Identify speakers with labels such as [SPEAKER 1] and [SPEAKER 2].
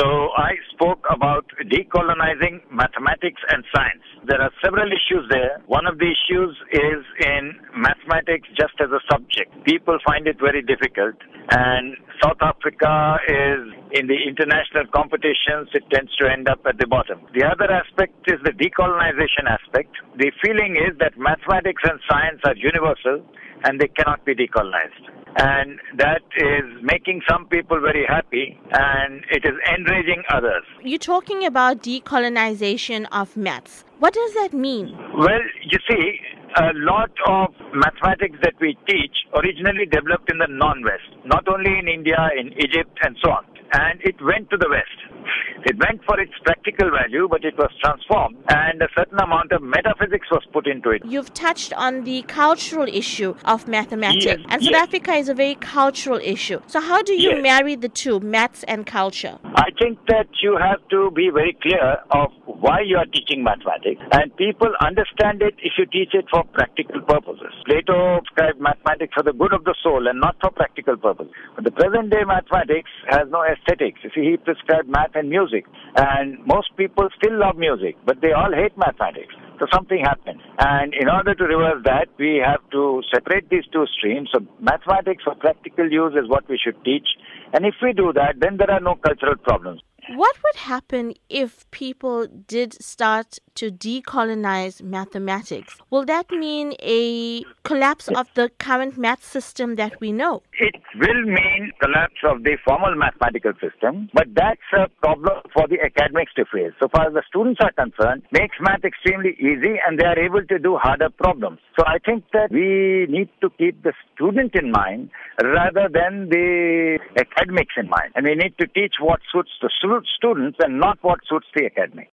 [SPEAKER 1] So I spoke about decolonizing mathematics and science. There are several issues there. One of the issues is in mathematics just as a subject. People find it very difficult and South Africa is in the international competitions, it tends to end up at the bottom. The other aspect is the decolonization aspect. The feeling is that mathematics and science are universal and they cannot be decolonized. And that is making some people very happy and it is enraging others.
[SPEAKER 2] You're talking about decolonization of maths. What does that mean?
[SPEAKER 1] Well, you see, a lot of mathematics that we teach originally developed in the non-West, not only in India, in Egypt, and so on. And it went to the West. It went for its practical value, but it was transformed, and a certain amount of metaphysics was put into it.
[SPEAKER 2] You've touched on the cultural issue of mathematics,
[SPEAKER 1] Yes,
[SPEAKER 2] and South
[SPEAKER 1] yes.
[SPEAKER 2] Africa is a very cultural issue. So, how do you
[SPEAKER 1] Yes.
[SPEAKER 2] marry the two, maths and culture?
[SPEAKER 1] I think that you have to be very clear of why you are teaching mathematics, and people understand it if you teach it for practical purposes. Plato prescribed mathematics for the good of the soul and not for practical purposes. But the present day mathematics has no aesthetics. You see, he prescribed math and music, and most people still love music, but they all hate mathematics. So something happened. And in order to reverse that, we have to separate these two streams. So mathematics for practical use is what we should teach. And if we do that, then there are no cultural problems.
[SPEAKER 2] What would happen if people did start to decolonize mathematics? Will that mean a collapse of the current math system that we know?
[SPEAKER 1] It will mean collapse of the formal mathematical system, but that's a problem for the academics to face. So far as the students are concerned, makes math extremely easy and they are able to do harder problems. So I think that we need to keep the student in mind rather than the academics in mind. And we need to teach what suits the students and not what suits the academic.